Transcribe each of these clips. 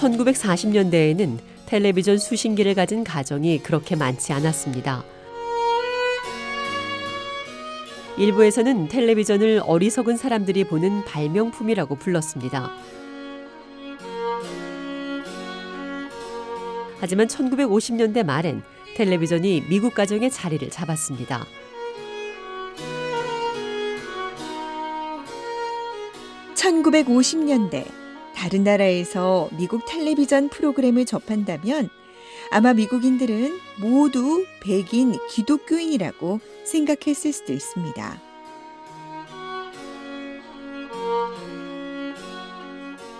(1940년대에는) 텔레비전 수신기를 가진 가정이 그렇게 많지 않았습니다. 일부에서는 텔레비전을 어리석은 사람들이 보는 발명품이라고 불렀습니다. 하지만 1950년대 말엔 텔레비전이 미국 가정의 자리를 잡았습니다. (1950년대) 다른 나라에서 미국 텔레비전 프로그램을 접한다면 아마 미국인들은 모두 백인 기독교인이라고 생각했을 수도 있습니다.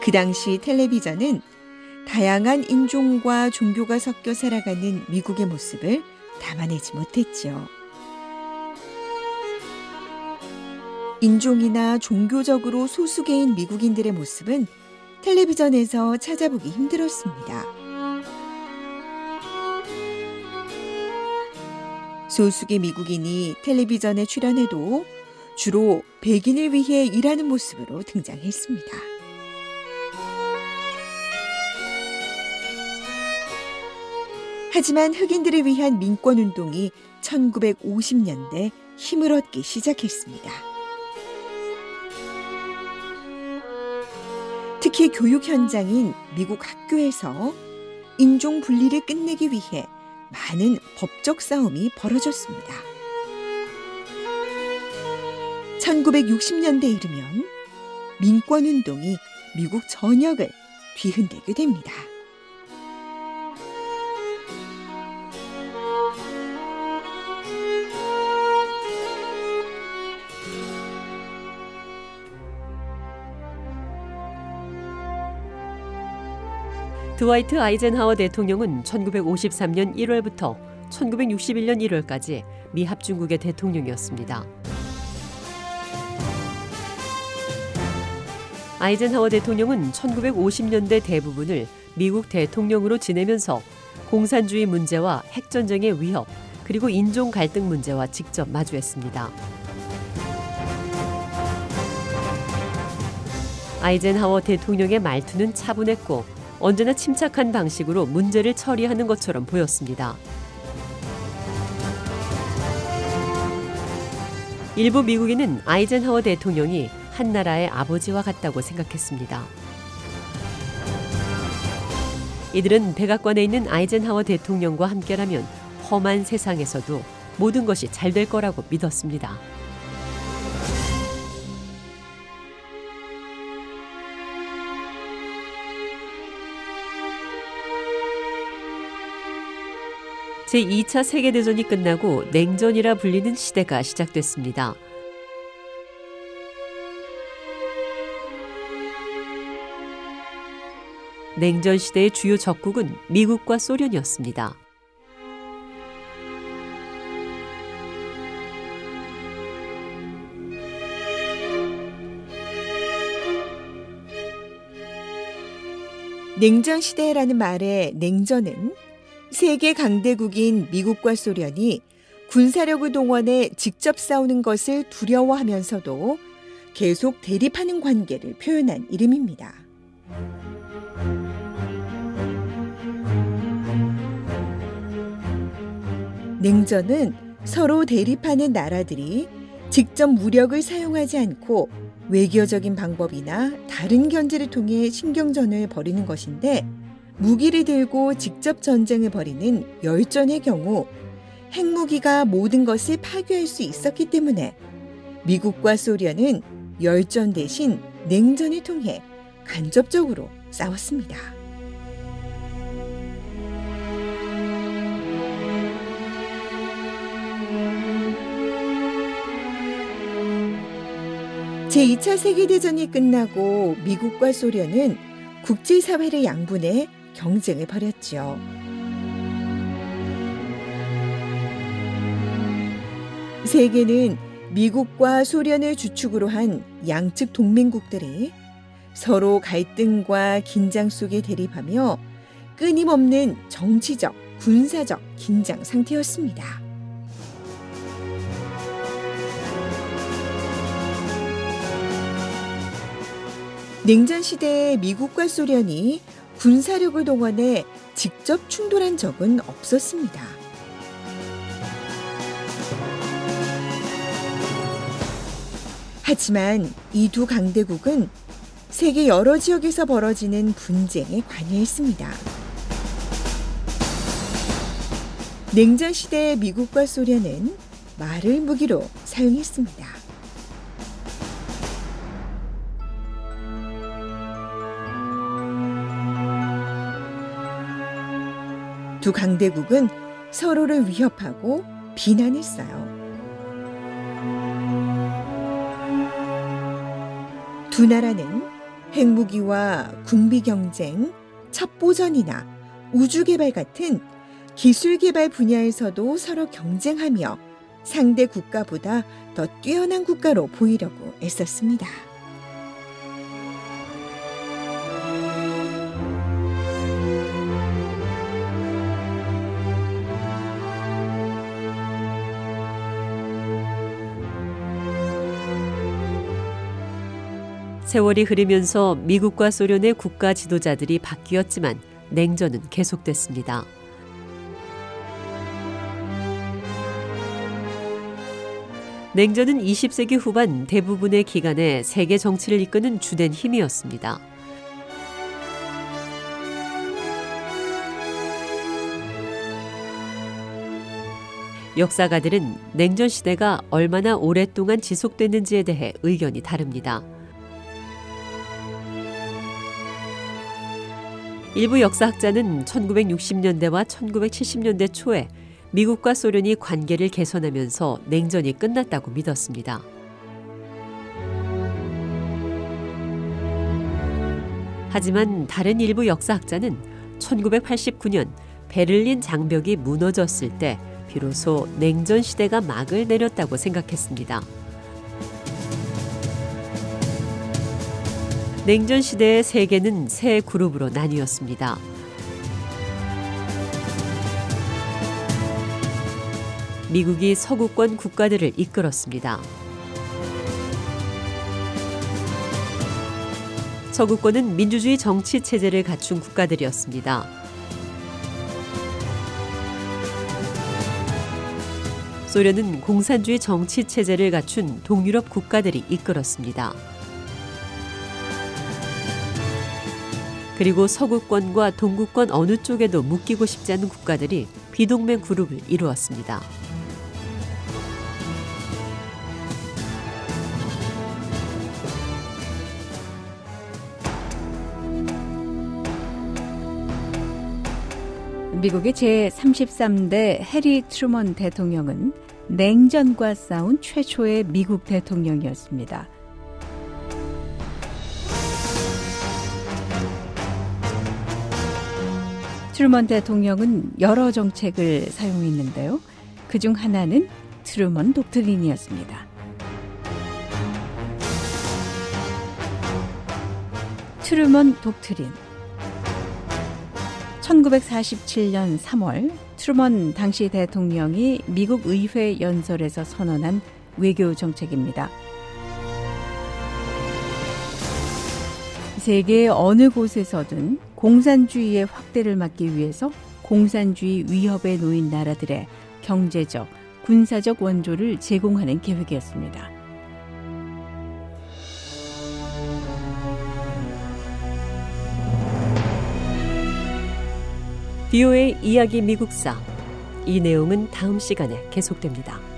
그 당시 텔레비전은 다양한 인종과 종교가 섞여 살아가는 미국의 모습을 담아내지 못했죠. 인종이나 종교적으로 소수계인 미국인들의 모습은 텔레비전에서 찾아보기 힘들었습니다. 소수의 미국인이 텔레비전에 출연해도 주로 백인을 위해 일하는 모습으로 등장했습니다. 하지만 흑인들을 위한 민권 운동이 1950년대 힘을 얻기 시작했습니다. 특히 교육 현장인 미국 학교에서 인종 분리를 끝내기 위해 많은 법적 싸움이 벌어졌습니다. 1960년대에 이르면 민권 운동이 미국 전역을 뒤흔들게 됩니다. 드와이트 아이젠하워 대통령은 1953년 1월부터 1961년 1월까지 미 합중국의 대통령이었습니다. 아이젠하워 대통령은 1950년대 대부분을 미국 대통령으로 지내면서 공산주의 문제와 핵전쟁의 위협, 그리고 인종 갈등 문제와 직접 마주했습니다. 아이젠하워 대통령의 말투는 차분했고 언제나 침착한 방식으로 문제를 처리하는 것처럼 보였습니다. 일부 미국인은 아이젠하워 대통령이 한 나라의 아버지와 같다고 생각했습니다. 이들은 백악관에 있는 아이젠하워 대통령과 함께라면 험한 세상에서도 모든 것이 잘 될 거라고 믿었습니다. 제2차 세계대전이 끝나고 냉전이라 불리는 시대가 시작됐습니다. 냉전 시대의 주요 적국은 미국과 소련이었습니다. 냉전 시대라는 말의 냉전은 세계 강대국인 미국과 소련이 군사력을 동원해 직접 싸우는 것을 두려워하면서도 계속 대립하는 관계를 표현한 이름입니다. 냉전은 서로 대립하는 나라들이 직접 무력을 사용하지 않고 외교적인 방법이나 다른 견제를 통해 신경전을 벌이는 것인데 무기를 들고 직접 전쟁을 벌이는 열전의 경우 핵무기가 모든 것을 파괴할 수 있었기 때문에 미국과 소련은 열전 대신 냉전을 통해 간접적으로 싸웠습니다. 제2차 세계대전이 끝나고 미국과 소련은 국제사회를 양분해 경쟁을 벌였죠. 세계는 미국과 소련을 주축으로 한 양측 동맹국들이 서로 갈등과 긴장 속에 대립하며 끊임없는 정치적, 군사적 긴장 상태였습니다. 냉전 시대에 미국과 소련이 군사력을 동원해 직접 충돌한 적은 없었습니다. 하지만 이 두 강대국은 세계 여러 지역에서 벌어지는 분쟁에 관여했습니다. 냉전 시대의 미국과 소련은 말을 무기로 사용했습니다. 두 강대국은 서로를 위협하고 비난했어요. 두 나라는 핵무기와 군비 경쟁, 첩보전이나 우주 개발 같은 기술 개발 분야에서도 서로 경쟁하며 상대 국가보다 더 뛰어난 국가로 보이려고 애썼습니다. 세월이 흐르면서 미국과 소련의 국가 지도자들이 바뀌었지만 냉전은 계속됐습니다. 냉전은 20세기 후반 대부분의 기간에 세계 정치를 이끄는 주된 힘이었습니다. 역사가들은 냉전 시대가 얼마나 오랫동안 지속됐는지에 대해 의견이 다릅니다. 일부 역사학자는 1960년대와 1970년대 초에 미국과 소련이 관계를 개선하면서 냉전이 끝났다고 믿었습니다. 하지만 다른 일부 역사학자는 1989년 베를린 장벽이 무너졌을 때 비로소 냉전 시대가 막을 내렸다고 생각했습니다. 냉전 시대의 세계는 세 그룹으로 나뉘었습니다. 미국이 서구권 국가들을 이끌었습니다. 서구권은 민주주의 정치 체제를 갖춘 국가들이었습니다. 소련은 공산주의 정치 체제를 갖춘 동유럽 국가들이 이끌었습니다. 그리고 서구권과 동구권 어느 쪽에도 묶이고 싶지 않은 국가들이 비동맹 그룹을 이루었습니다. 미국의 제33대 해리 트루먼 대통령은 냉전과 싸운 최초의 미국 대통령이었습니다. 트루먼 대통령은 여러 정책을 사용했는데요. 그 중 하나는 트루먼 독트린이었습니다. 트루먼 독트린 1947년 3월 트루먼 당시 대통령이 미국 의회 연설에서 선언한 외교 정책입니다. 세계 어느 곳에서든 공산주의의 확대를 막기 위해서 공산주의 위협에 놓인 나라들의 경제적, 군사적 원조를 제공하는 계획이었습니다. 비오의 이야기 미국사. 이 내용은 다음 시간에 계속됩니다.